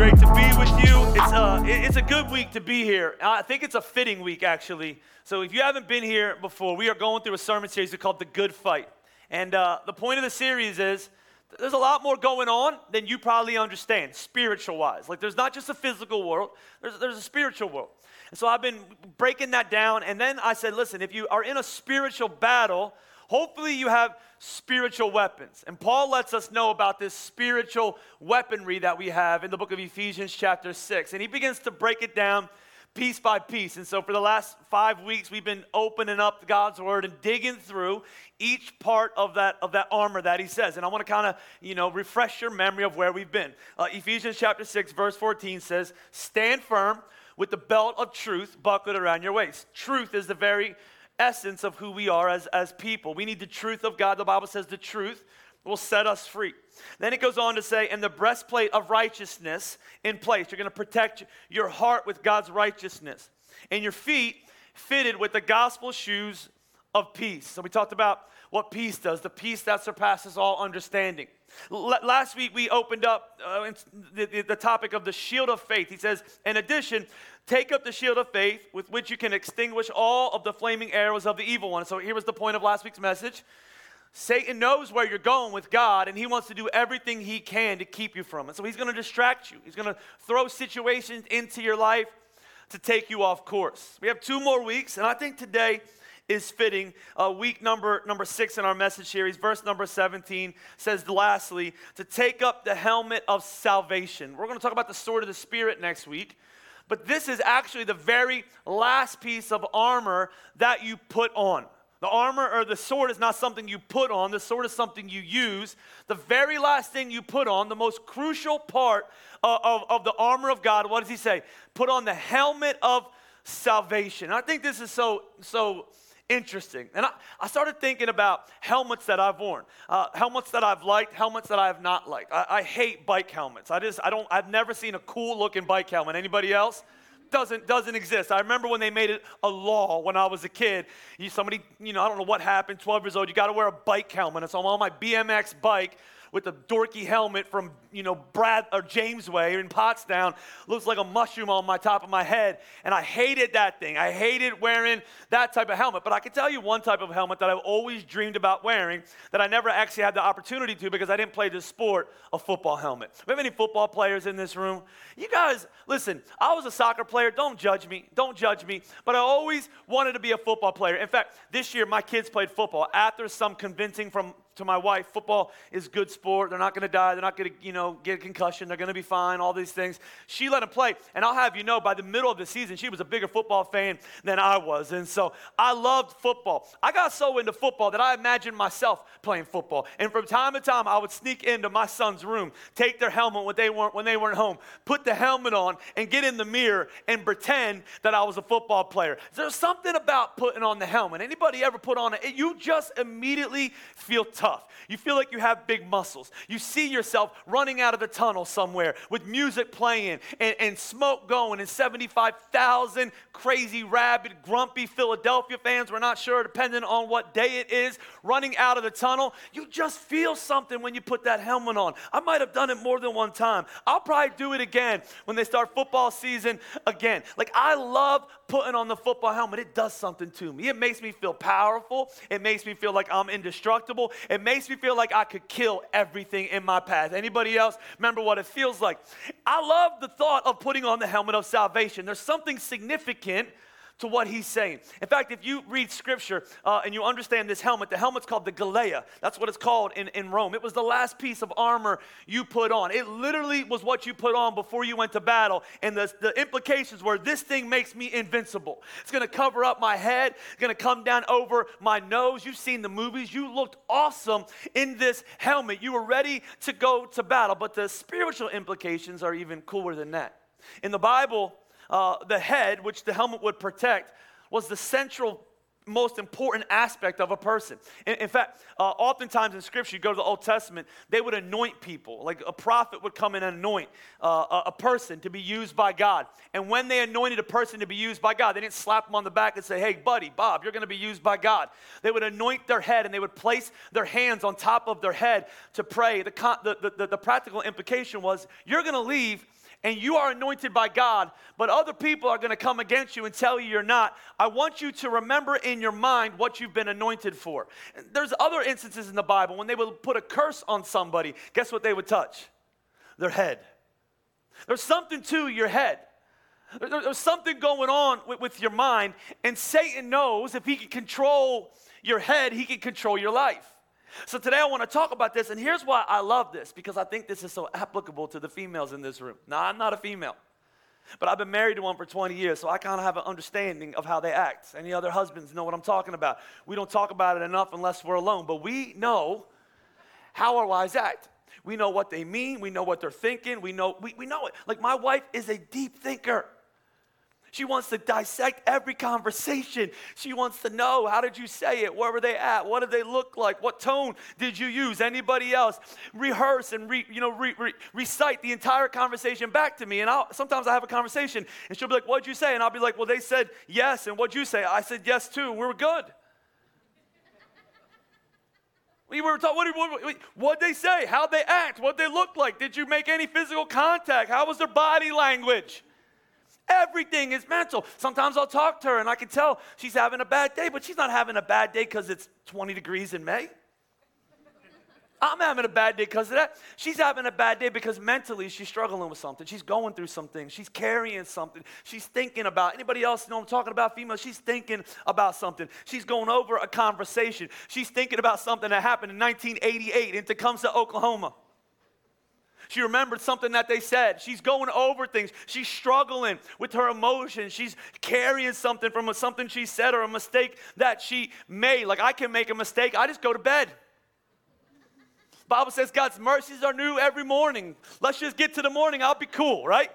Great to be with you. It's a, it's a good week to be here. I think it's a fitting week, actually. So, if you haven't been here before, we are going through a sermon series called The Good Fight. And uh, the point of the series is there's a lot more going on than you probably understand, spiritual wise. Like, there's not just a physical world, there's, there's a spiritual world. And so I've been breaking that down. And then I said, listen, if you are in a spiritual battle, hopefully you have spiritual weapons. And Paul lets us know about this spiritual weaponry that we have in the book of Ephesians, chapter 6. And he begins to break it down piece by piece. And so for the last five weeks, we've been opening up God's word and digging through each part of that of that armor that he says. And I want to kind of you know refresh your memory of where we've been. Uh, Ephesians chapter six, verse fourteen says, "Stand firm with the belt of truth buckled around your waist." Truth is the very essence of who we are as, as people. We need the truth of God. The Bible says the truth will set us free. Then it goes on to say, and the breastplate of righteousness in place. You're going to protect your heart with God's righteousness. And your feet fitted with the gospel shoes of peace. So we talked about what peace does, the peace that surpasses all understanding. Last week we opened up uh, the, the topic of the shield of faith. He says, in addition, take up the shield of faith with which you can extinguish all of the flaming arrows of the evil one. So here was the point of last week's message. Satan knows where you're going with God, and he wants to do everything he can to keep you from it. So he's going to distract you. He's going to throw situations into your life to take you off course. We have two more weeks, and I think today is fitting. Uh, week number number six in our message series, verse number 17 says, lastly, to take up the helmet of salvation. We're going to talk about the sword of the Spirit next week. But this is actually the very last piece of armor that you put on. The armor or the sword is not something you put on, the sword is something you use. The very last thing you put on, the most crucial part of, of, of the armor of God, what does he say? Put on the helmet of salvation. I think this is so, so interesting. And I, I started thinking about helmets that I've worn, uh, helmets that I've liked, helmets that I have not liked. I, I hate bike helmets. I just, I don't, I've never seen a cool looking bike helmet. Anybody else? doesn't doesn't exist. I remember when they made it a law when I was a kid. You, somebody, you know, I don't know what happened. 12 years old, you got to wear a bike helmet. And so I'm on my BMX bike with a dorky helmet from, you know, Brad or Jamesway in Pottstown. Looks like a mushroom on my top of my head. And I hated that thing. I hated wearing that type of helmet. But I can tell you one type of helmet that I've always dreamed about wearing that I never actually had the opportunity to because I didn't play the sport, a football helmet. We have any football players in this room? You guys, listen, I was a soccer player. Don't judge me. Don't judge me. But I always wanted to be a football player. In fact, this year my kids played football. After some convincing from to my wife, football is good sport. They're not going to die. They're not going to, you know, get a concussion. They're going to be fine. All these things. She let him play, and I'll have you know, by the middle of the season, she was a bigger football fan than I was, and so I loved football. I got so into football that I imagined myself playing football, and from time to time, I would sneak into my son's room, take their helmet when they weren't when they weren't home, put the helmet on, and get in the mirror and pretend that I was a football player. There's something about putting on the helmet. Anybody ever put on it? You just immediately feel tough. You feel like you have big muscles. You see yourself running out of the tunnel somewhere with music playing and, and smoke going and 75,000 crazy, rabid, grumpy Philadelphia fans, we're not sure, depending on what day it is, running out of the tunnel. You just feel something when you put that helmet on. I might have done it more than one time. I'll probably do it again when they start football season again. Like, I love putting on the football helmet. It does something to me. It makes me feel powerful. It makes me feel like I'm indestructible. It makes me feel like I could kill everything in my path. Anybody else remember what it feels like? I love the thought of putting on the helmet of salvation. There's something significant to what he's saying. In fact, if you read scripture uh, and you understand this helmet, the helmet's called the Galea. That's what it's called in, in Rome. It was the last piece of armor you put on. It literally was what you put on before you went to battle. And the, the implications were this thing makes me invincible. It's going to cover up my head, going to come down over my nose. You've seen the movies. You looked awesome in this helmet. You were ready to go to battle. But the spiritual implications are even cooler than that. In the Bible, uh, the head, which the helmet would protect, was the central most important aspect of a person. In, in fact, uh, oftentimes in Scripture, you go to the Old Testament, they would anoint people. Like a prophet would come and anoint uh, a, person to be used by God. And when they anointed a person to be used by God, they didn't slap them on the back and say, hey, buddy, Bob, you're going to be used by God. They would anoint their head and they would place their hands on top of their head to pray. The, the, the, the practical implication was, you're going to leave and you are anointed by God, but other people are going to come against you and tell you you're not, I want you to remember in your mind what you've been anointed for. There's other instances in the Bible when they would put a curse on somebody, guess what they would touch? Their head. There's something to your head. There's something going on with, your mind, and Satan knows if he can control your head, he can control your life. So today I want to talk about this, and here's why I love this because I think this is so applicable to the females in this room. Now, I'm not a female, but I've been married to one for 20 years, so I kind of have an understanding of how they act. Any other husbands know what I'm talking about. We don't talk about it enough unless we're alone, but we know how our wives act. We know what they mean, we know what they're thinking, we know, we, we know it. Like, my wife is a deep thinker. She wants to dissect every conversation. She wants to know how did you say it? Where were they at? What did they look like? What tone did you use? Anybody else? Rehearse and re, you know re, re, recite the entire conversation back to me. And I'll, sometimes I have a conversation and she'll be like, "What'd you say?" And I'll be like, "Well, they said yes." And what'd you say? I said yes too. We were good. We were talking, what, what, what'd they say? How'd they act? What'd they look like? Did you make any physical contact? How was their body language? Everything is mental. Sometimes I'll talk to her and I can tell she's having a bad day, but she's not having a bad day because it's 20 degrees in May. I'm having a bad day because of that. She's having a bad day because mentally she's struggling with something. She's going through something. She's carrying something. She's thinking about anybody else know I'm talking about female. She's thinking about something. She's going over a conversation. She's thinking about something that happened in 1988 in Tecumseh, Oklahoma. She remembered something that they said. She's going over things. She's struggling with her emotions. She's carrying something from a, something she said or a mistake that she made. Like I can make a mistake, I just go to bed. Bible says God's mercies are new every morning. Let's just get to the morning. I'll be cool, right?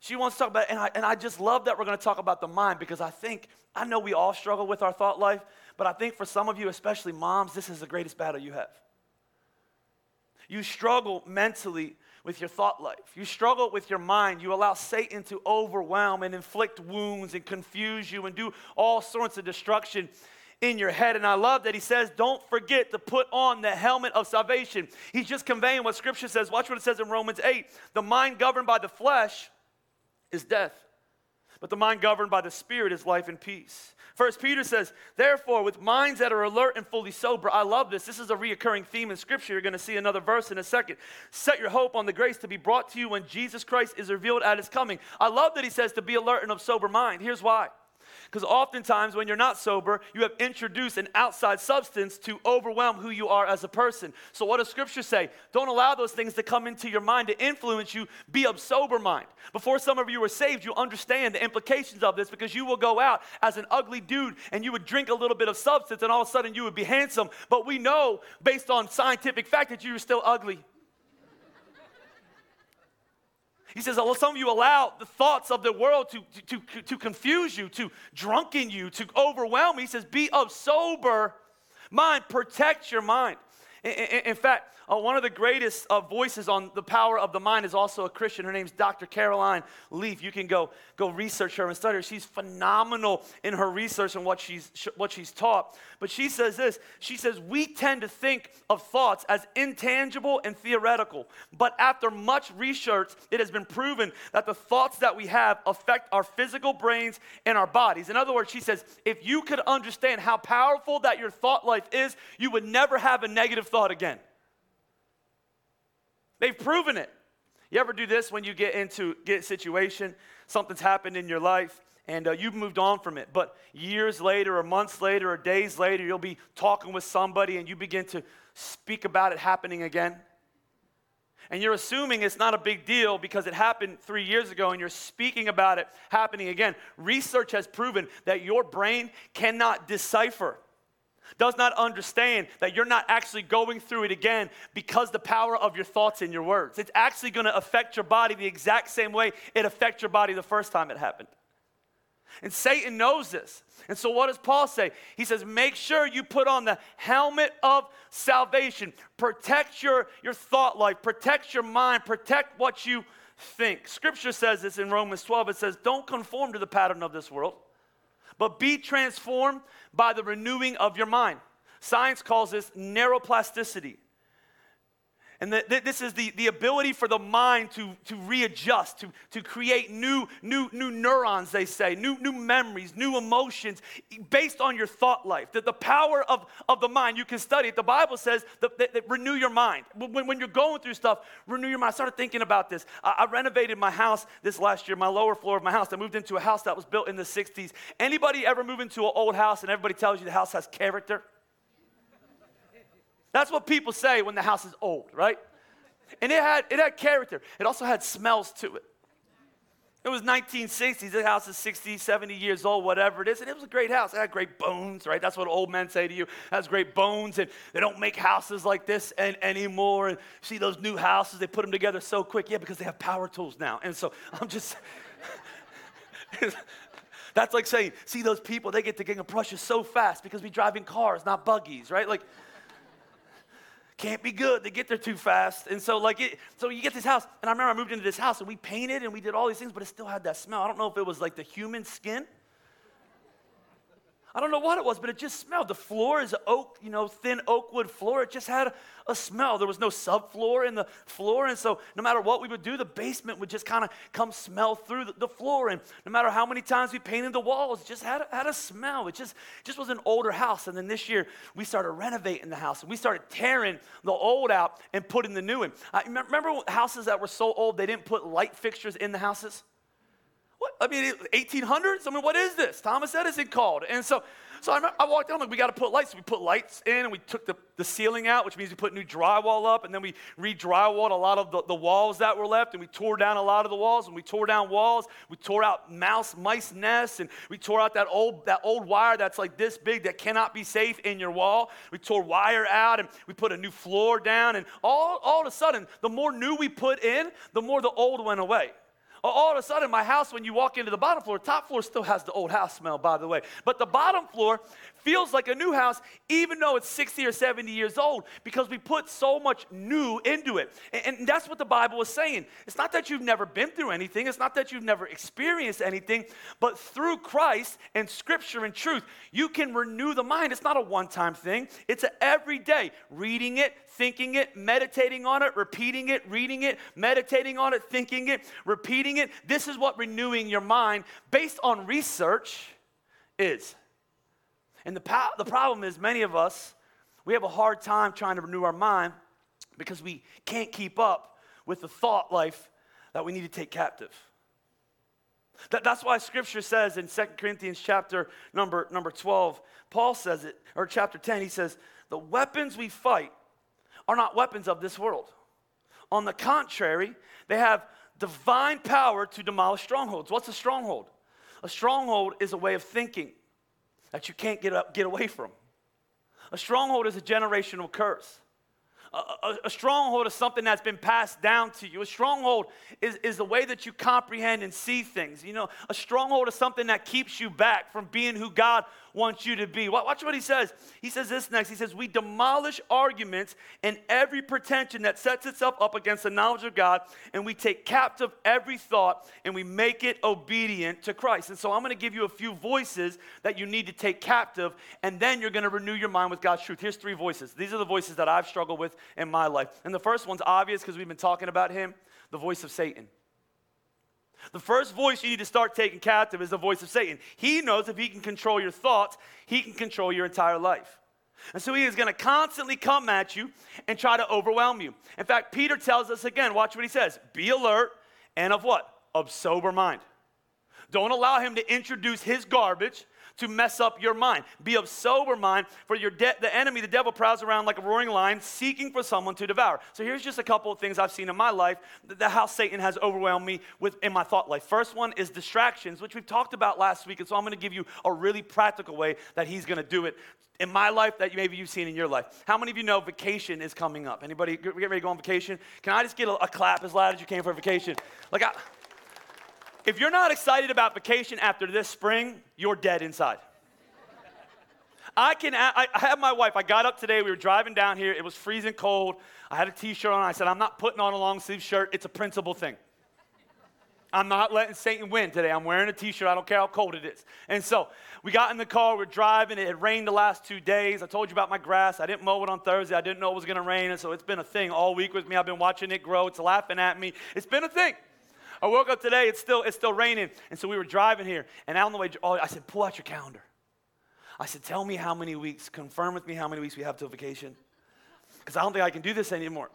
She wants to talk about, and I, and I just love that we're going to talk about the mind because I think, I know we all struggle with our thought life, but I think for some of you, especially moms, this is the greatest battle you have you struggle mentally with your thought life. You struggle with your mind. You allow Satan to overwhelm and inflict wounds and confuse you and do all sorts of destruction in your head. And I love that he says, don't forget to put on the helmet of salvation. He's just conveying what scripture says. Watch what it says in Romans 8. The mind governed by the flesh is death, but the mind governed by the spirit is life and peace. First Peter says, therefore, with minds that are alert and fully sober, I love this. This is a reoccurring theme in Scripture. You're going to see another verse in a second. Set your hope on the grace to be brought to you when Jesus Christ is revealed at his coming. I love that he says to be alert and of sober mind. Here's why. Because oftentimes, when you're not sober, you have introduced an outside substance to overwhelm who you are as a person. So, what does Scripture say? Don't allow those things to come into your mind to influence you. Be of sober mind. Before some of you were saved, you understand the implications of this because you will go out as an ugly dude and you would drink a little bit of substance and all of a sudden you would be handsome. But we know, based on scientific fact, that you're still ugly. He says, some of you allow the thoughts of the world to, to, to, to confuse you, to drunken you, to overwhelm you. He says, be of sober mind, protect your mind. In, in, in fact, uh, one of the greatest uh, voices on the power of the mind is also a Christian. Her name's Dr. Caroline Leaf. You can go, go research her and study her. She's phenomenal in her research and what she's, what she's taught. But she says this She says, We tend to think of thoughts as intangible and theoretical. But after much research, it has been proven that the thoughts that we have affect our physical brains and our bodies. In other words, she says, If you could understand how powerful that your thought life is, you would never have a negative thought again. They've proven it. You ever do this when you get into get situation, something's happened in your life, and uh, you've moved on from it. But years later, or months later, or days later, you'll be talking with somebody and you begin to speak about it happening again. And you're assuming it's not a big deal because it happened three years ago and you're speaking about it happening again. Research has proven that your brain cannot decipher does not understand that you're not actually going through it again because the power of your thoughts and your words. It's actually going to affect your body the exact same way it affected your body the first time it happened. And Satan knows this. And so, what does Paul say? He says, Make sure you put on the helmet of salvation. Protect your, your thought life, protect your mind, protect what you think. Scripture says this in Romans 12. It says, Don't conform to the pattern of this world, but be transformed by the renewing of your mind. Science calls this neuroplasticity. And the, the, this is the, the ability for the mind to, to readjust, to, to create new, new, new neurons, they say, new, new memories, new emotions based on your thought life. That the power of, of the mind, you can study it. The Bible says that, that, that renew your mind. When, when you're going through stuff, renew your mind. I started thinking about this. I, I renovated my house this last year, my lower floor of my house. I moved into a house that was built in the 60s. Anybody ever move into an old house and everybody tells you the house has character? That's what people say when the house is old, right? And it had, it had character. It also had smells to it. It was 1960s. The house is 60, 70 years old, whatever it is. And it was a great house. It had great bones, right? That's what old men say to you. It has great bones. And they don't make houses like this and, anymore. And see those new houses, they put them together so quick. Yeah, because they have power tools now. And so I'm just. That's like saying, see those people, they get to King of Prussia so fast because we drive in cars, not buggies, right? Like, can't be good. They get there too fast. And so, like, it, so you get this house. And I remember I moved into this house and we painted and we did all these things, but it still had that smell. I don't know if it was like the human skin I don't know what it was, but it just smelled. The floor is oak, you know, thin oak wood floor. It just had a, smell. There was no subfloor in the floor. And so no matter what we would do, the basement would just kind of come smell through the, the, floor. And no matter how many times we painted the walls, it just had, had a smell. It just, just was an older house. And then this year, we started renovating the house. And we started tearing the old out and putting the new in. I remember houses that were so old, they didn't put light fixtures in the houses? I mean, 1800s? I mean, what is this? Thomas Edison called. And so, so I, I walked in, I'm like, we got to put lights. So we put lights in and we took the, the ceiling out, which means we put new drywall up. And then we re drywalled a lot of the, the walls that were left. And we tore down a lot of the walls. And we tore down walls. We tore out mouse, mice nests. And we tore out that old, that old wire that's like this big that cannot be safe in your wall. We tore wire out and we put a new floor down. And all, all of a sudden, the more new we put in, the more the old went away. All of a sudden, my house, when you walk into the bottom floor, top floor still has the old house smell, by the way. But the bottom floor feels like a new house, even though it's 60 or 70 years old, because we put so much new into it. And, that's what the Bible is saying. It's not that you've never been through anything, it's not that you've never experienced anything, but through Christ and Scripture and truth, you can renew the mind. It's not a one time thing, it's an everyday reading it, thinking it, meditating on it, repeating it, reading it, meditating on it, thinking it, repeating it. This is what renewing your mind based on research is. And the, po- the problem is, many of us, we have a hard time trying to renew our mind because we can't keep up with the thought life that we need to take captive. That, that's why scripture says in 2 Corinthians chapter number, number 12, Paul says it, or chapter 10, he says, The weapons we fight are not weapons of this world. On the contrary, they have divine power to demolish strongholds. What's a stronghold? A stronghold is a way of thinking that you can't get, up, get away from. A stronghold is a generational curse. A, a, a, stronghold is something that's been passed down to you. A stronghold is, is the way that you comprehend and see things. You know, a stronghold is something that keeps you back from being who God wants you to be. Watch what he says. He says this next. He says, We demolish arguments and every pretension that sets itself up against the knowledge of God, and we take captive every thought and we make it obedient to Christ. And so I'm going to give you a few voices that you need to take captive, and then you're going to renew your mind with God's truth. Here's three voices. These are the voices that I've struggled with in my life. And the first one's obvious because we've been talking about him the voice of Satan. The first voice you need to start taking captive is the voice of Satan. He knows if he can control your thoughts, he can control your entire life. And so he is going to constantly come at you and try to overwhelm you. In fact, Peter tells us again, watch what he says be alert and of what? Of sober mind. Don't allow him to introduce his garbage to mess up your mind. Be of sober mind, for your de- the enemy, the devil, prowls around like a roaring lion, seeking for someone to devour. So here's just a couple of things I've seen in my life that how Satan has overwhelmed me with in my thought life. First one is distractions, which we've talked about last week, and so I'm going to give you a really practical way that he's going to do it in my life that maybe you've seen in your life. How many of you know vacation is coming up? Anybody get ready to go on vacation? Can I just get a, a clap as loud as you can for vacation? Like I, if you're not excited about vacation after this spring, you're dead inside. I can, I, I have my wife. I got up today. We were driving down here. It was freezing cold. I had a t shirt on. I said, I'm not putting on a long sleeve shirt. It's a principle thing. I'm not letting Satan win today. I'm wearing a t shirt. I don't care how cold it is. And so we got in the car. We're driving. It had rained the last two days. I told you about my grass. I didn't mow it on Thursday. I didn't know it was going to rain. And so it's been a thing all week with me. I've been watching it grow. It's laughing at me. It's been a thing. I woke up today, it's still, it's still raining. And so we were driving here, and out on the way, oh, I said, pull out your calendar. I said, tell me how many weeks, confirm with me how many weeks we have till vacation. Because I don't think I can do this anymore.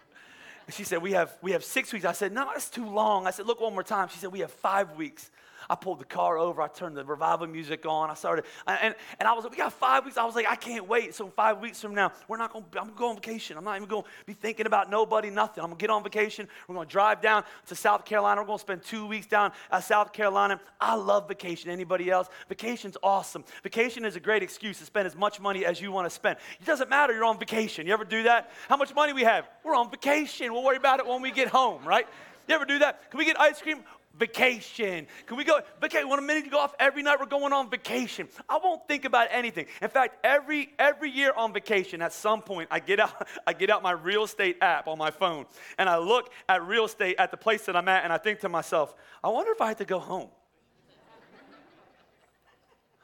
And she said, we have, we have six weeks. I said, no, that's too long. I said, look one more time. She said, we have five weeks. I pulled the car over. I turned the revival music on. I started, and, and I was like, we got five weeks. I was like, I can't wait. So five weeks from now, we're not going. To, I'm going to go on vacation. I'm not even going to be thinking about nobody, nothing. I'm going to get on vacation. We're going to drive down to South Carolina. We're going to spend two weeks down at South Carolina. I love vacation. Anybody else? Vacation's awesome. Vacation is a great excuse to spend as much money as you want to spend. It doesn't matter. You're on vacation. You ever do that? How much money we have? We're on vacation. We'll worry about it when we get home, right? You ever do that? Can we get ice cream? Vacation. Can we go vacation? Want a minute to go off every night? We're going on vacation. I won't think about anything. In fact, every every year on vacation, at some point, I get out I get out my real estate app on my phone and I look at real estate at the place that I'm at, and I think to myself, I wonder if I had to go home.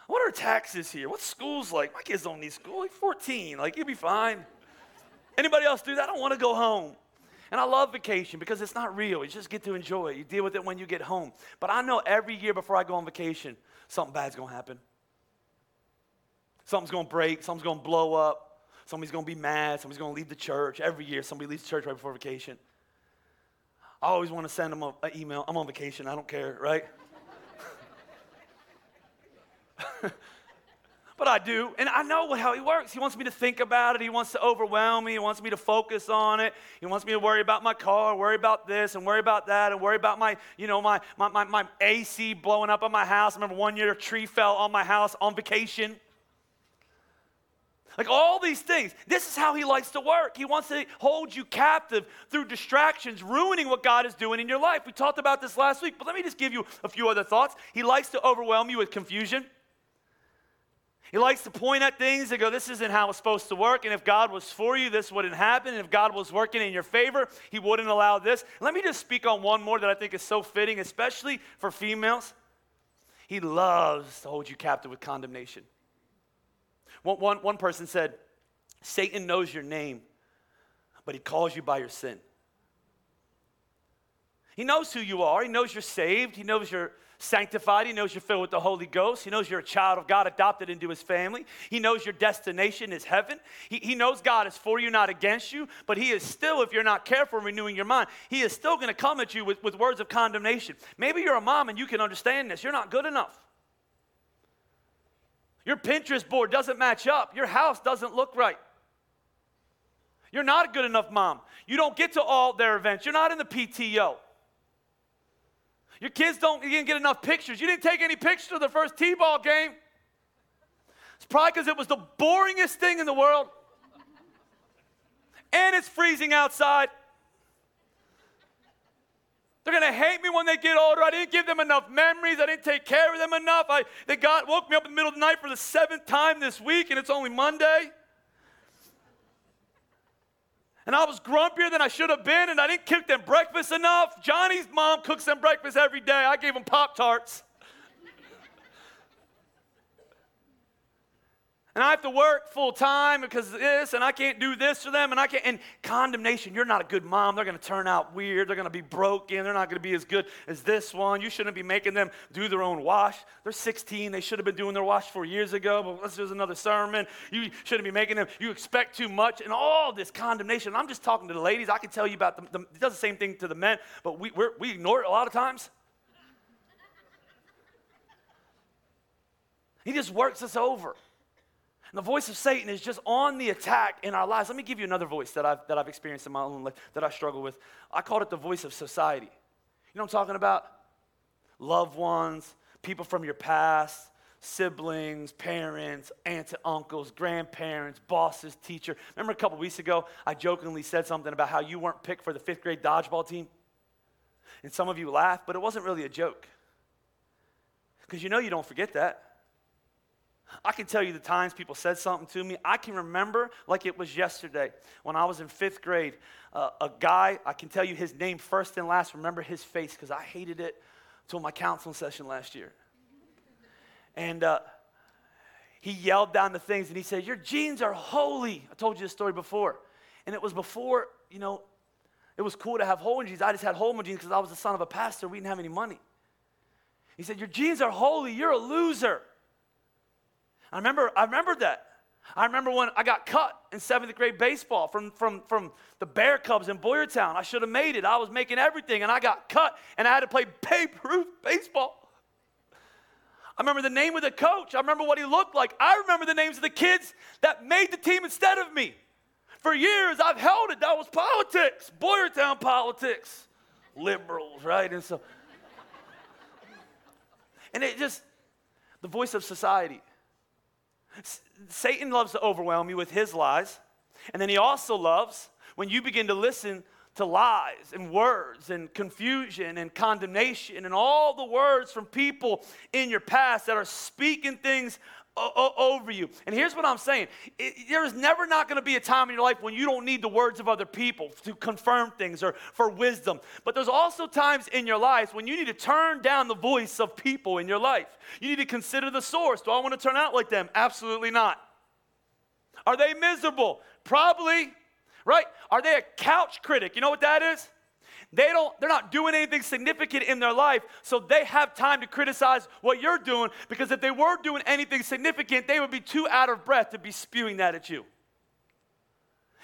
What are taxes here? What school's like? My kids don't need school. Like 14. Like you'll be fine. Anybody else do that? I don't want to go home. And I love vacation because it's not real. You just get to enjoy it. You deal with it when you get home. But I know every year before I go on vacation, something bad's going to happen. Something's going to break. Something's going to blow up. Somebody's going to be mad. Somebody's going to leave the church. Every year, somebody leaves the church right before vacation. I always want to send them an email. I'm on vacation. I don't care, right? but I do. And I know how he works. He wants me to think about it. He wants to overwhelm me. He wants me to focus on it. He wants me to worry about my car, worry about this, and worry about that, and worry about my, you know, my, my, my, my AC blowing up on my house. I remember one year a tree fell on my house on vacation. Like all these things. This is how he likes to work. He wants to hold you captive through distractions, ruining what God is doing in your life. We talked about this last week, but let me just give you a few other thoughts. He likes to overwhelm you with confusion. He likes to point at things and go, This isn't how it's supposed to work. And if God was for you, this wouldn't happen. And if God was working in your favor, He wouldn't allow this. Let me just speak on one more that I think is so fitting, especially for females. He loves to hold you captive with condemnation. One, one, one person said, Satan knows your name, but he calls you by your sin. He knows who you are. He knows you're saved. He knows you're sanctified. He knows you're filled with the Holy Ghost. He knows you're a child of God, adopted into his family. He knows your destination is heaven. He, he knows God is for you, not against you. But he is still, if you're not careful renewing your mind, he is still going to come at you with, with words of condemnation. Maybe you're a mom and you can understand this. You're not good enough. Your Pinterest board doesn't match up. Your house doesn't look right. You're not a good enough mom. You don't get to all their events. You're not in the PTO. Your kids don't, you didn't get enough pictures. You didn't take any pictures of the first T ball game. It's probably because it was the boringest thing in the world. And it's freezing outside. They're gonna hate me when they get older. I didn't give them enough memories. I didn't take care of them enough. I, they got woke me up in the middle of the night for the seventh time this week, and it's only Monday. And I was grumpier than I should have been, and I didn't cook them breakfast enough. Johnny's mom cooks them breakfast every day. I gave them Pop Tarts. And I have to work full time because of this, and I can't do this for them, and I can't. And condemnation, you're not a good mom. They're going to turn out weird. They're going to be broken. They're not going to be as good as this one. You shouldn't be making them do their own wash. They're 16. They should have been doing their wash four years ago, but this is another sermon. You shouldn't be making them, you expect too much, and all this condemnation. I'm just talking to the ladies. I can tell you about the, the it does the same thing to the men, but we, we ignore it a lot of times. He just works us over. And the voice of Satan is just on the attack in our lives. Let me give you another voice that I've, that I've experienced in my own life that I struggle with. I called it the voice of society. You know what I'm talking about? Loved ones, people from your past, siblings, parents, aunts and uncles, grandparents, bosses, teacher. Remember a couple weeks ago, I jokingly said something about how you weren't picked for the fifth grade dodgeball team? And some of you laughed, but it wasn't really a joke. Because you know you don't forget that. I can tell you the times people said something to me. I can remember like it was yesterday when I was in fifth grade. Uh, a guy, I can tell you his name first and last, remember his face because I hated it until my counseling session last year. And uh, he yelled down the things and he said, Your jeans are holy. I told you this story before. And it was before, you know, it was cool to have hole in jeans. I just had hole in jeans because I was the son of a pastor. We didn't have any money. He said, Your jeans are holy. You're a loser. I remember, I remember that. I remember when I got cut in seventh grade baseball from, from, from the Bear Cubs in Boyertown. I should have made it. I was making everything, and I got cut, and I had to play Babe Ruth baseball. I remember the name of the coach. I remember what he looked like. I remember the names of the kids that made the team instead of me. For years, I've held it. That was politics, Boyertown politics, liberals, right? And so, and it just, the voice of society. Satan loves to overwhelm you with his lies. And then he also loves when you begin to listen to lies and words and confusion and condemnation and all the words from people in your past that are speaking things o- over you. And here's what I'm saying it, there is never not going to be a time in your life when you don't need the words of other people to confirm things or for wisdom. But there's also times in your lives when you need to turn down the voice of people in your life. You need to consider the source. Do I want to turn out like them? Absolutely not. Are they miserable? Probably. Right? Are they a couch critic? You know what that is? They don't, they're not doing anything significant in their life, so they have time to criticize what you're doing because if they were doing anything significant, they would be too out of breath to be spewing that at you.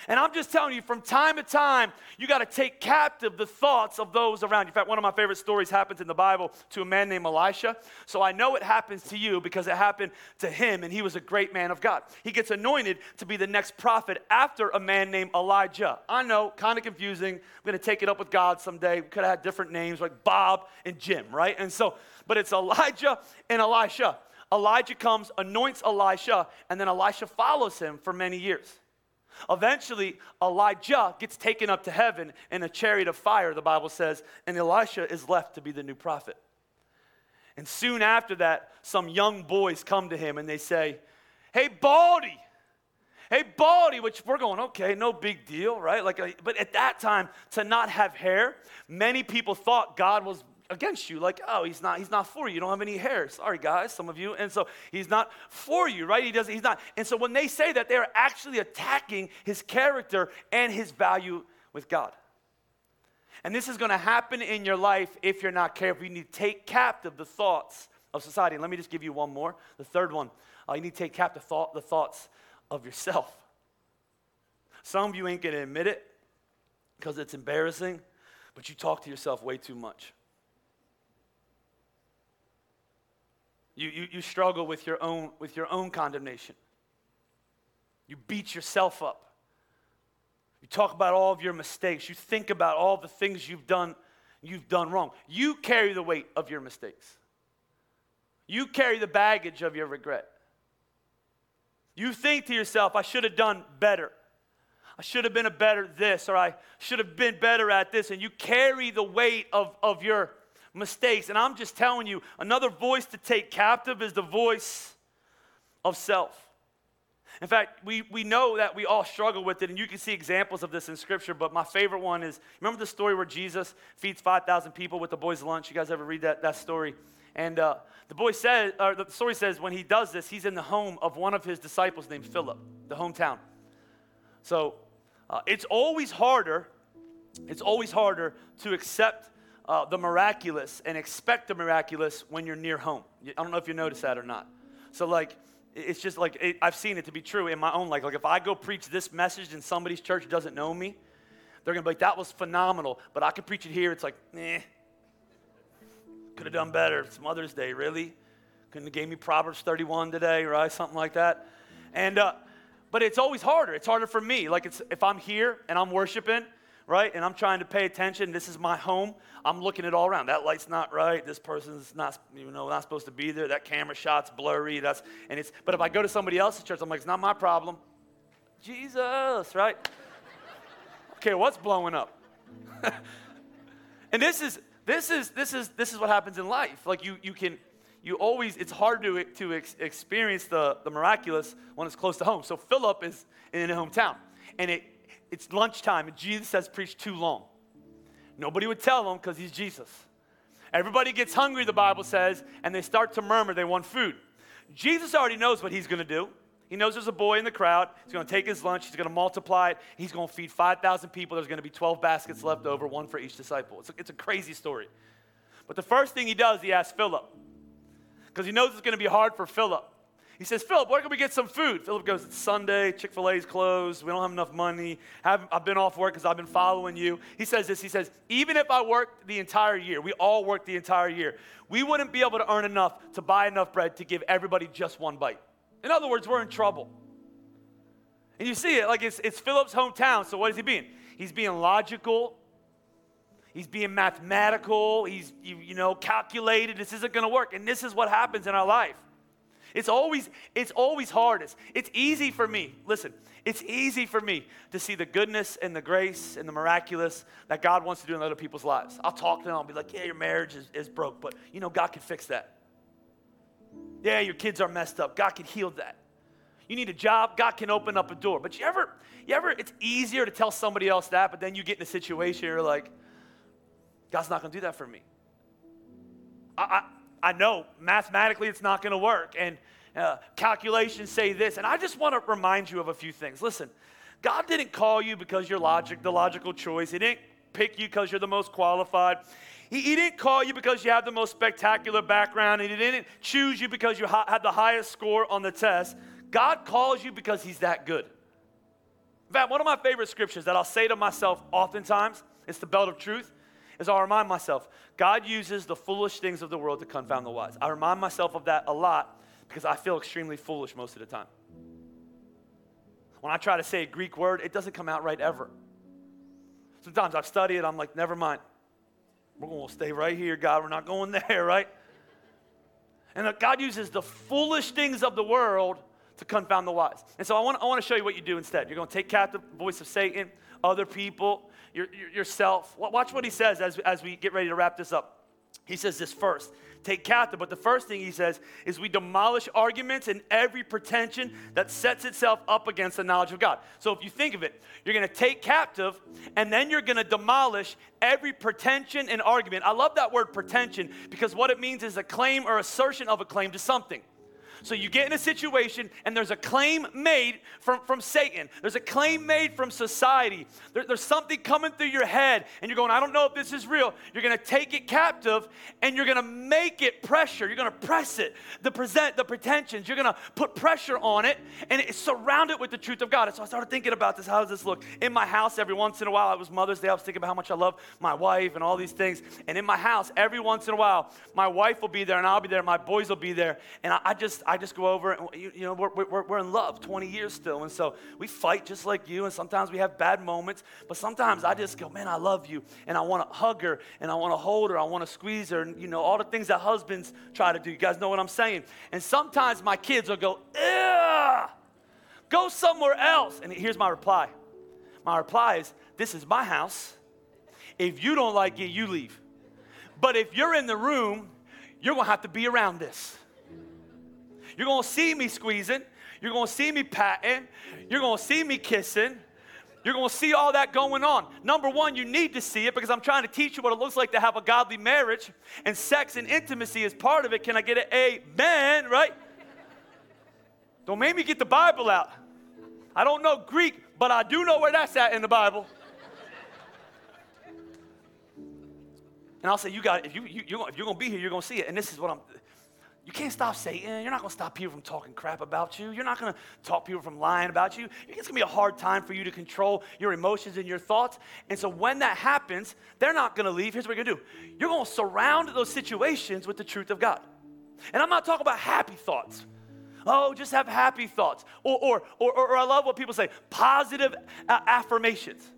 And I'm just telling you, from time to time, you got to take captive the thoughts of those around you. In fact, one of my favorite stories happens in the Bible to a man named Elisha. So I know it happens to you because it happened to him, and he was a great man of God. He gets anointed to be the next prophet after a man named Elijah. I know, kind of confusing. I'm going to take it up with God someday. We could have had different names like Bob and Jim, right? And so, but it's Elijah and Elisha. Elijah comes, anoints Elisha, and then Elisha follows him for many years. Eventually, Elijah gets taken up to heaven in a chariot of fire, the Bible says, and Elisha is left to be the new prophet. And soon after that, some young boys come to him and they say, Hey, Baldy, hey, Baldy, which we're going, okay, no big deal, right? Like, uh, but at that time, to not have hair, many people thought God was against you like oh he's not he's not for you. You don't have any hair. Sorry guys some of you. And so he's not for you right? He doesn't he's not. And so when they say that they're actually attacking his character and his value with god. And this is going to happen in your life if you're not careful. You need to take captive the thoughts of society. And let me just give you one more the third one. Uh, you need to take captive thought, the thoughts of yourself. Some of you ain't going to admit it because it's embarrassing but you talk to yourself way too much You, you, you struggle with your, own, with your own condemnation. You beat yourself up. You talk about all of your mistakes. You think about all the things you've done, you've done wrong. You carry the weight of your mistakes. You carry the baggage of your regret. You think to yourself, I should have done better. I should have been a better this, or I should have been better at this. And you carry the weight of, of your mistakes. And I'm just telling you, another voice to take captive is the voice of self. In fact, we, we know that we all struggle with it, and you can see examples of this in Scripture. But my favorite one is remember the story where Jesus feeds 5,000 people with the boys' lunch? You guys ever read that, that story? And uh, the boy says, or the story says, when he does this, he's in the home of one of his disciples named Philip, the hometown. So uh, it's always harder, it's always harder to accept uh, the miraculous and expect the miraculous when you're near home. I don't know if you notice that or not. So, like, it's just like it, I've seen it to be true in my own life. Like, if I go preach this message and somebody's church doesn't know me, they're gonna be like, that was phenomenal, but I could preach it here. It's like, eh, could have done better. It's Mother's Day, really? Couldn't have gave me Proverbs 31 today, right? Something like that. And, uh, but it's always harder. It's harder for me. Like it's, if I'm here and I'm worshiping, right, and I'm trying to pay attention, this is my home, I'm looking at all around. That light's not right. This person's not, you know, not supposed to be there. That camera shot's blurry. That's, and it's, but if I go to somebody else's church, I'm like, it's not my problem. Jesus, right? okay, what's blowing up? and this is, this is, this is, this is what happens in life. Like you, you can, you always, it's hard to, to ex- experience the, the miraculous when it's close to home. So Philip is in a hometown, and it, it's lunchtime, and Jesus has preached too long. Nobody would tell him because he's Jesus. Everybody gets hungry, the Bible says, and they start to murmur they want food. Jesus already knows what he's going to do. He knows there's a boy in the crowd. He's going to take his lunch. He's going to multiply it. He's going to feed 5,000 people. There's going to be 12 baskets left over, one for each disciple. It's a, it's a crazy story. But the first thing he does, he asks Philip, because he knows it's going to be hard for Philip. He says, Philip, where can we get some food? Philip goes, It's Sunday, Chick fil A's closed, we don't have enough money. I've been off work because I've been following you. He says this He says, Even if I worked the entire year, we all worked the entire year, we wouldn't be able to earn enough to buy enough bread to give everybody just one bite. In other words, we're in trouble. And you see it, like it's, it's Philip's hometown, so what is he being? He's being logical, he's being mathematical, he's, you, you know, calculated. This isn't gonna work. And this is what happens in our life. It's always, it's always hardest. It's easy for me, listen, it's easy for me to see the goodness and the grace and the miraculous that God wants to do in other people's lives. I'll talk to them, I'll be like, yeah, your marriage is, is broke, but you know, God can fix that. Yeah, your kids are messed up. God can heal that. You need a job, God can open up a door. But you ever, you ever, it's easier to tell somebody else that, but then you get in a situation you're like, God's not gonna do that for me. I, I, know mathematically it's not gonna work, and uh, calculations say this, and I just wanna remind you of a few things. Listen, God didn't call you because you're logic, the logical choice. He didn't pick you because you're the most qualified. He, he, didn't call you because you have the most spectacular background. And he didn't choose you because you ha- had the highest score on the test. God calls you because He's that good. In fact, one of my favorite scriptures that I'll say to myself oftentimes, it's the belt of truth, is I'll remind myself, God uses the foolish things of the world to confound the wise. I remind myself of that a lot because I feel extremely foolish most of the time. When I try to say a Greek word, it doesn't come out right ever. Sometimes I've studied I'm like, never mind. We're going to stay right here, God. We're not going there, right? And God uses the foolish things of the world to confound the wise. And so I want, I want to show you what you do instead. You're going to take captive the voice of Satan, other people, your, your, yourself. Watch what he says as, as we get ready to wrap this up. He says this first take captive. But the first thing he says is we demolish arguments and every pretension that sets itself up against the knowledge of God. So if you think of it, you're going to take captive and then you're going to demolish every pretension and argument. I love that word pretension because what it means is a claim or assertion of a claim to something. So you get in a situation and there's a claim made from, from Satan. There's a claim made from society. There, there's something coming through your head and you're going, I don't know if this is real. You're going to take it captive and you're going to make it pressure. You're going to press it, the present, the pretensions. You're going to put pressure on it and it, surround it with the truth of God. And so I started thinking about this. How does this look? In my house, every once in a while, it was Mother's Day. I was thinking about how much I love my wife and all these things. And in my house, every once in a while, my wife will be there and I'll be there. My boys will be there. And I, I just, I just go over and, you, you know, we're, we're, we're in love 20 years still. And so we fight just like you. And sometimes we have bad moments. But sometimes I just go, man, I love you. And I want to hug her and I want to hold her. I want to squeeze her. And, you know, all the things that husbands try to do. You guys know what I'm saying? And sometimes my kids will go, Ugh, go somewhere else. And here's my reply. My reply is, this is my house. If you don't like it, you leave. But if you're in the room, you're to have to be around this. You're going to see me squeezing. You're going to see me patting. You're going to see me kissing. You're going to see all that going on. Number one, you need to see it because I'm trying to teach you what it looks like to have a godly marriage, and sex and intimacy is part of it. Can I get an amen, right? Don't make me get the Bible out. I don't know Greek, but I do know where that's at in the Bible. And I'll say, you got it. If, you, you, you're, if you're going to be here, you're going to see it. And this is what I'm, you can't stop Satan. You're not going to stop people from talking crap about you. You're not going to talk people from lying about you. It's going to be a hard time for you to control your emotions and your thoughts. And so when that happens, they're not going to leave. Here's what you're going to do you're going to surround those situations with the truth of God. And I'm not talking about happy thoughts. Oh, just have happy thoughts. Or, or, or, or I love what people say positive affirmations.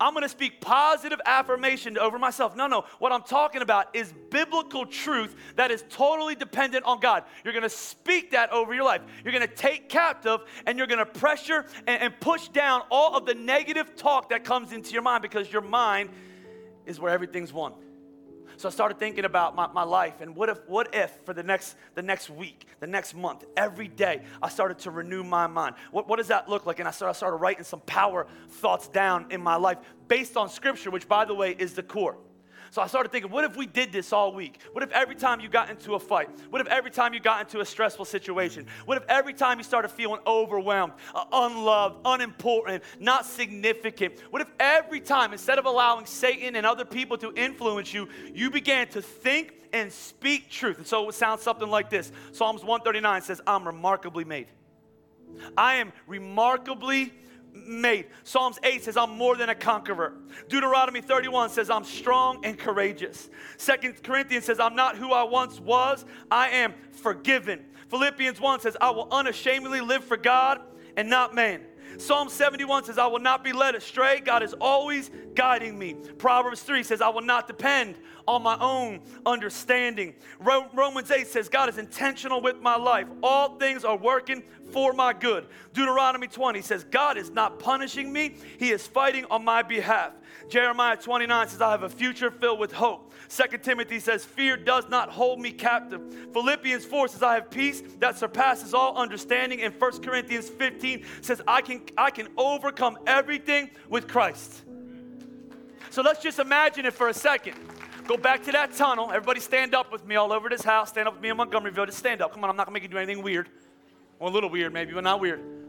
I'm going to speak positive affirmation over myself. No, no. What I'm talking about is biblical truth that is totally dependent on God. You're going to speak that over your life. You're going to take captive and you're going to pressure and, and push down all of the negative talk that comes into your mind because your mind is where everything's won. So I started thinking about my, my life and what if, what if for the next, the next week, the next month, every day, I started to renew my mind. What, what does that look like? And I started, I started writing some power thoughts down in my life based on scripture, which by the way is the core. So I started thinking, what if we did this all week? What if every time you got into a fight? What if every time you got into a stressful situation? What if every time you started feeling overwhelmed, uh, unloved, unimportant, not significant? What if every time, instead of allowing Satan and other people to influence you, you began to think and speak truth? And so it would sound something like this Psalms 139 says, I'm remarkably made. I am remarkably made. Psalms 8 says, I'm more than a conqueror. Deuteronomy 31 says, I'm strong and courageous. Second Corinthians says, I'm not who I once was, I am forgiven. Philippians 1 says, I will unashamedly live for God and not man. Psalm 71 says, I will not be led astray. God is always guiding me. Proverbs 3 says, I will not depend on my own understanding. Romans 8 says, God is intentional with my life. All things are working for my good. Deuteronomy 20 says, God is not punishing me, He is fighting on my behalf. Jeremiah 29 says, I have a future filled with hope. 2 Timothy says, Fear does not hold me captive. Philippians 4 says, I have peace that surpasses all understanding. And 1 Corinthians 15 says, I can, I can overcome everything with Christ. So let's just imagine it for a second. Go back to that tunnel. Everybody stand up with me all over this house. Stand up with me in Montgomeryville. Just stand up. Come on, I'm not going to make you do anything weird. Or a little weird, maybe, but not weird.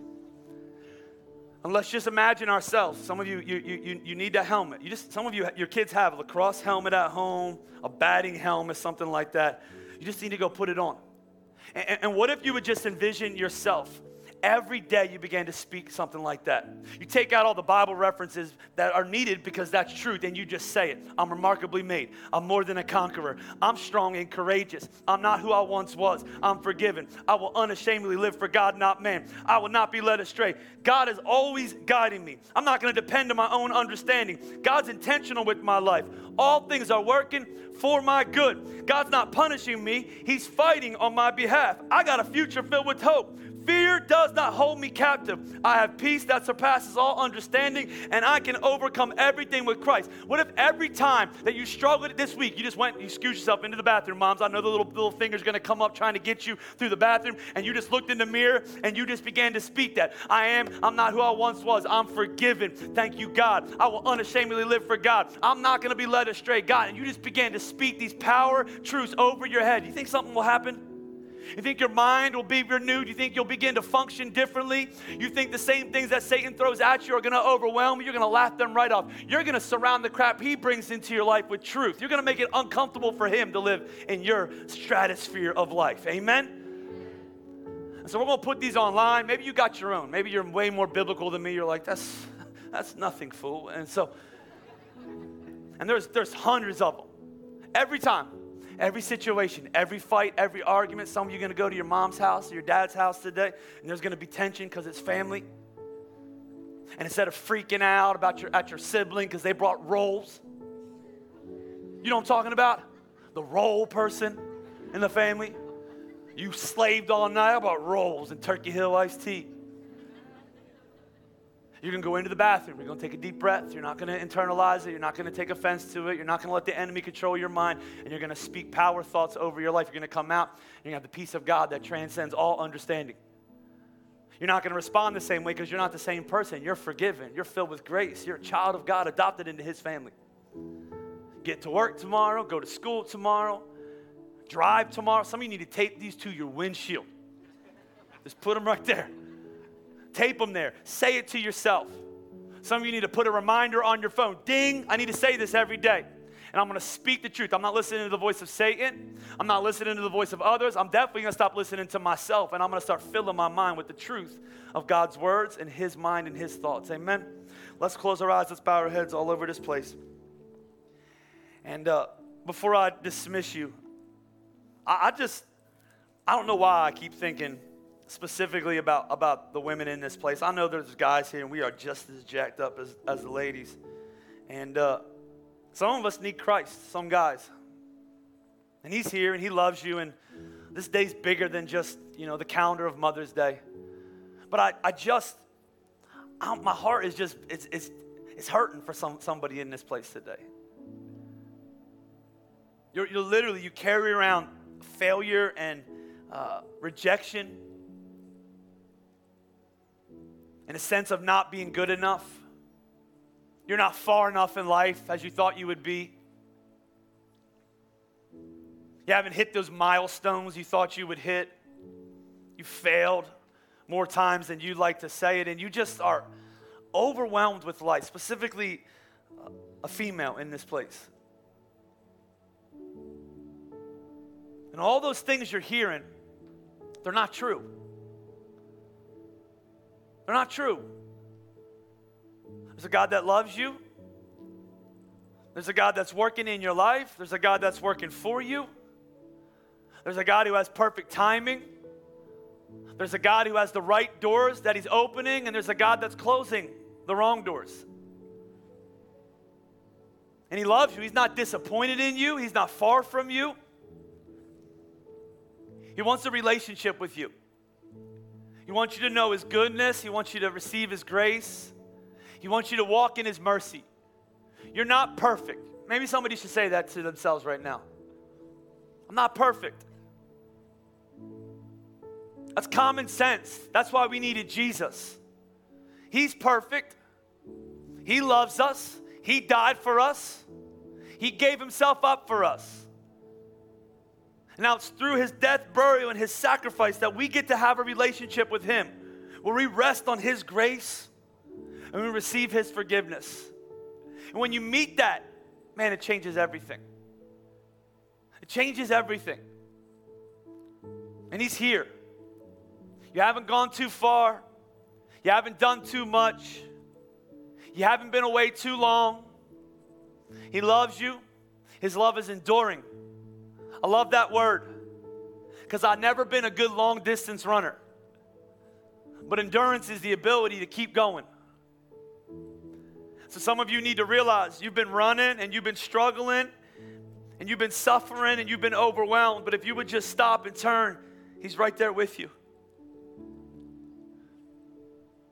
And let's just imagine ourselves. Some of you, you, you, you need a helmet. You just, some of you, your kids have a lacrosse helmet at home, a batting helmet, something like that. You just need to go put it on. And, and what if you would just envision yourself every day you began to speak something like that. You take out all the Bible references that are needed because that's truth and you just say it. I'm remarkably made. I'm more than a conqueror. I'm strong and courageous. I'm not who I once was. I'm forgiven. I will unashamedly live for God, not man. I will not be led astray. God is always guiding me. I'm not going to depend on my own understanding. God's intentional with my life. All things are working for my good. God's not punishing me, He's fighting on my behalf. I got a future filled with hope. Fear does not hold me captive. I have peace that surpasses all understanding, and I can overcome everything with Christ. What if every time that you struggled this week, you just went, you scooched yourself into the bathroom, moms? I know the little, little finger's gonna come up trying to get you through the bathroom, and you just looked in the mirror and you just began to speak that. I am, I'm not who I once was. I'm forgiven. Thank you, God. I will unashamedly live for God. I'm not gonna be led astray, God. And you just began to speak these power truths over your head. You think something will happen? You think your mind will be renewed? You think you'll begin to function differently? You think the same things that Satan throws at you are going to overwhelm you? You're going to laugh them right off. You're going to surround the crap he brings into your life with truth. You're going to make it uncomfortable for him to live in your stratosphere of life. Amen? so we're going to put these online. Maybe you got your own. Maybe you're way more biblical than me. You're like, that's, that's nothing, fool. And so, and there's, there's hundreds of them. Every time every situation, every fight, every argument. Some of you are going to go to your mom's house or your dad's house today, and there's going to be tension because it's family. And instead of freaking out about your, at your sibling because they brought rolls, you know what I'm talking about? The roll person in the family. You slaved all night about rolls and Turkey Hill iced tea. You're going to go into the bathroom. You're going to take a deep breath. You're not going to internalize it. You're not going to take offense to it. You're not going to let the enemy control your mind. And you're going to speak power thoughts over your life. You're going to come out. You're going to have the peace of God that transcends all understanding. You're not going to respond the same way because you're not the same person. You're forgiven. You're filled with grace. You're a child of God, adopted into his family. Get to work tomorrow. Go to school tomorrow. Drive tomorrow. Some of you need to tape these to your windshield. Just put them right there. Tape them there. Say it to yourself. Some of you need to put a reminder on your phone. Ding, I need to say this every day. And I'm going to speak the truth. I'm not listening to the voice of Satan. I'm not listening to the voice of others. I'm definitely going to stop listening to myself. And I'm going to start filling my mind with the truth of God's words and His mind and His thoughts. Amen. Let's close our eyes. Let's bow our heads all over this place. And uh, before I dismiss you, I, I just I don't know why I keep thinking specifically about, about the women in this place. I know there's guys here and we are just as jacked up as, as the ladies. And uh, some of us need Christ, some guys. And he's here and he loves you and this day's bigger than just, you know, the calendar of Mother's Day. But I, I just, I, my heart is just, it's, it's, it's hurting for some, somebody in this place today. You're, you're literally, you carry around failure and uh, rejection and a sense of not being good enough. You're not far enough in life as you thought you would be. You haven't hit those milestones you thought you would hit. You failed more times than you'd like to say it, and you just are overwhelmed with life, specifically a female in this place. And all those things you're hearing, they're not true. They're not true. There's a God that loves you. There's a God that's working in your life. There's a God that's working for you. There's a God who has perfect timing. There's a God who has the right doors that He's opening, and there's a God that's closing the wrong doors. And He loves you. He's not disappointed in you, He's not far from you. He wants a relationship with you. He wants you to know His goodness, He wants you to receive His grace, He wants you to walk in His mercy. You're not perfect. Maybe somebody should say that to themselves right now. I'm not perfect. That's common sense. That's why we needed Jesus. He's perfect. He loves us. He died for us. He gave himself up for us. Now it's through his death, burial, and his sacrifice that we get to have a relationship with him where we rest on his grace and we receive his forgiveness. And when you meet that, man, it changes everything. It changes everything. And he's here. You haven't gone too far. You haven't done too much. You haven't been away too long. He loves you. His love is enduring. I love that word because I've never been a good long distance runner. But endurance is the ability to keep going. So some of you need to realize you've been running and you've been struggling and you've been suffering and you've been overwhelmed. But if you would just stop and turn, He's right there with you.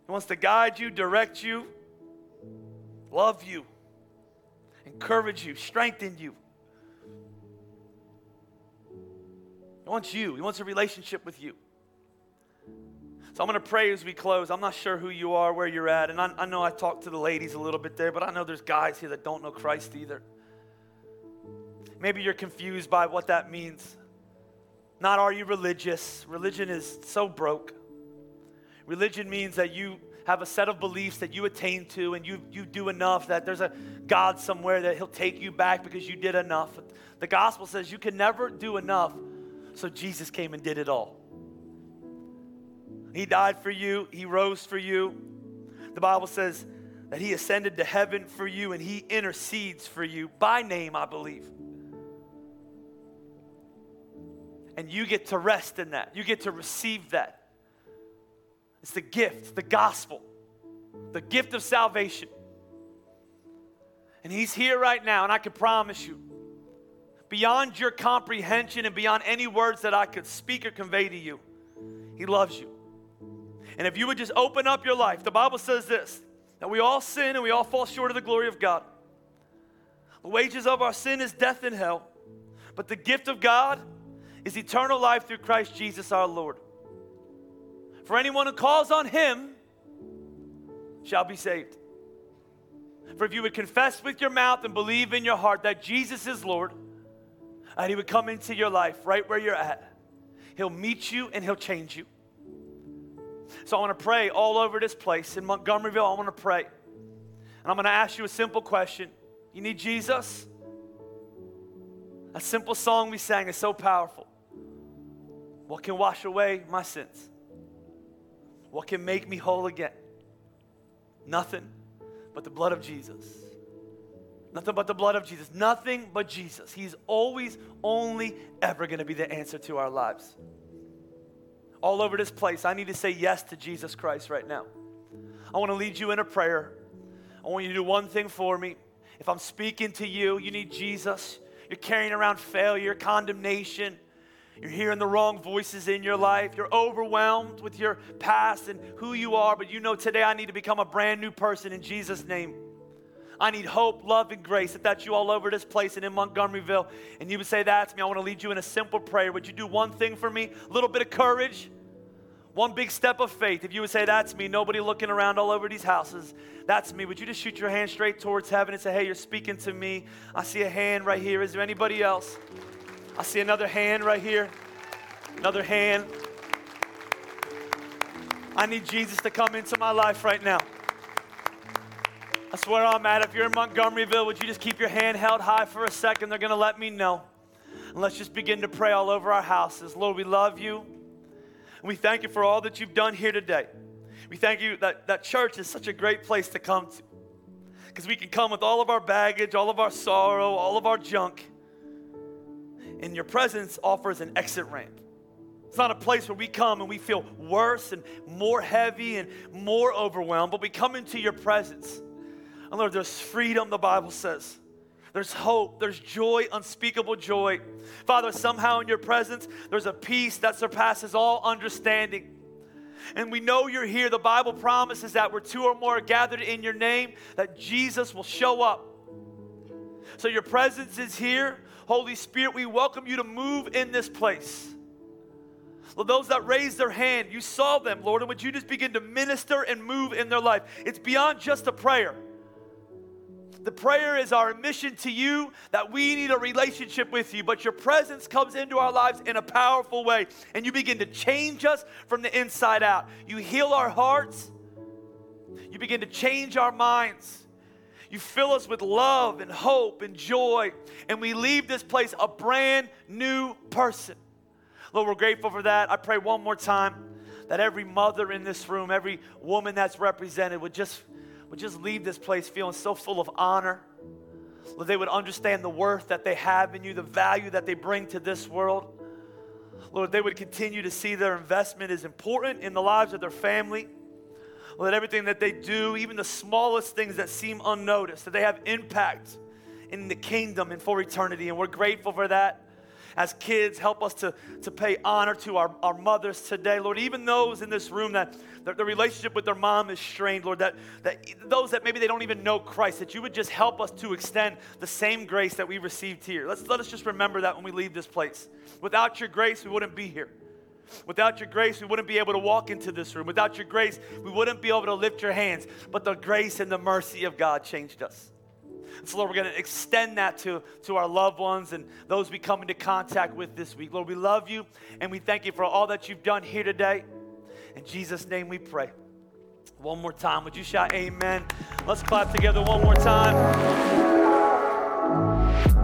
He wants to guide you, direct you, love you, encourage you, strengthen you. He wants you, He wants a relationship with you. So I'm going to pray as we close. I'm not sure who you are, where you're at. And I, I, know I talked to the ladies a little bit there, but I know there's guys here that don't know Christ either. Maybe you're confused by what that means. Not are you religious? Religion is so broke. Religion means that you have a set of beliefs that you attain to and you, you do enough, that there's a God somewhere that He'll take you back because you did enough. The gospel says you can never do enough, so Jesus came and did it all. He died for you, He rose for you. The Bible says that He ascended to heaven for you and He intercedes for you by name, I believe. And you get to rest in that, you get to receive that. It's the gift, the gospel, the gift of salvation. And He's here right now, and I can promise you, beyond your comprehension and beyond any words that I could speak or convey to you, He loves you. And if you would just open up your life, the Bible says this that we all sin and we all fall short of the glory of God. The wages of our sin is death and hell, but the gift of God is eternal life through Christ Jesus our Lord. For anyone who calls on him shall be saved. For if you would confess with your mouth and believe in your heart that Jesus is Lord, and he would come into your life right where you're at, he'll meet you and he'll change you. So I want to pray all over this place in Montgomeryville. I want to pray. And I'm going to ask you a simple question. You need Jesus? A simple song we sang is so powerful. What can wash away my sins? What can make me whole again? Nothing but the blood of Jesus. Nothing but the blood of Jesus. Nothing but Jesus. He's always, only, ever going to be the answer to our lives. all over this place, I need to say yes to Jesus Christ right now. I want to lead you in a prayer. I want you to do one thing for me. If I'm speaking to you, you need Jesus. You're carrying around failure, condemnation. You're hearing the wrong voices in your life. You're overwhelmed with your past and who you are, but you know today I need to become a brand new person in Jesus' name. I need hope, love, and grace. If that's you all over this place and in Montgomeryville, and you would say, That's me, I want to lead you in a simple prayer. Would you do one thing for me? A little bit of courage, one big step of faith. If you would say, That's me, nobody looking around all over these houses, that's me. Would you just shoot your hand straight towards heaven and say, Hey, you're speaking to me? I see a hand right here. Is there anybody else? I see another hand right here. Another hand. I need Jesus to come into my life right now. That's where I'm at. If you're in Montgomeryville, would you just keep your hand held high for a second? They're going to let me know. And let's just begin to pray all over our houses. Lord, we love you. And we thank you for all that you've done here today. We thank you that, that church is such a great place to come to. Because we can come with all of our baggage, all of our sorrow, all of our junk. And your presence offers an exit ramp. It's not a place where we come and we feel worse and more heavy and more overwhelmed, but we come into your presence and Lord, there's freedom, the Bible says. There's hope, there's joy, unspeakable joy. Father, somehow in your presence, there's a peace that surpasses all understanding. And we know you're here. The Bible promises that where two or more are gathered in your name, that Jesus will show up. So your presence is here. Holy Spirit, we welcome you to move in this place. Lord, those that raised their hand, you saw them, Lord, and would you just begin to minister and move in their life? It's beyond just a prayer. The prayer is our admission to you that we need a relationship with you, but your presence comes into our lives in a powerful way, and you begin to change us from the inside out. You heal our hearts, you begin to change our minds. You fill us with love and hope and joy, and we leave this place a brand new person. Lord, we're grateful for that. I pray one more time that every mother in this room, every woman that's represented would just would just leave this place feeling so full of honor. Lord, they would understand the worth that they have in you, the value that they bring to this world. Lord, they would continue to see their investment is important in the lives of their family. Lord, everything that they do, even the smallest things that seem unnoticed, that they have impact in the kingdom and for eternity. And we're grateful for that as kids, help us to, to pay honor to our, our mothers today. Lord, even those in this room that the, the relationship with their mom is strained, Lord, that, that those that maybe they don't even know Christ, that you would just help us to extend the same grace that we received here. Let's, let us just remember that when we leave this place. Without your grace, we wouldn't be here. Without your grace, we wouldn't be able to walk into this room. Without your grace, we wouldn't be able to lift your hands. But the grace and the mercy of God changed us. So, Lord, we're going to extend that to, to our loved ones and those we come into contact with this week. Lord, we love you and we thank you for all that you've done here today. In Jesus' name we pray. One more time. Would you shout amen? Let's clap together one more time.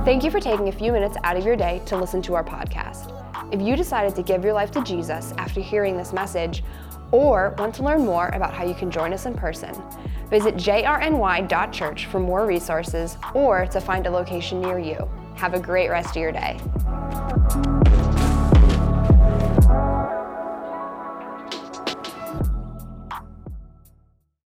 Thank you for taking a few minutes out of your day to listen to our podcast. If you decided to give your life to Jesus after hearing this message, or want to learn more about how you can join us in person, visit jrny.church for more resources or to find a location near you. Have a great rest of your day.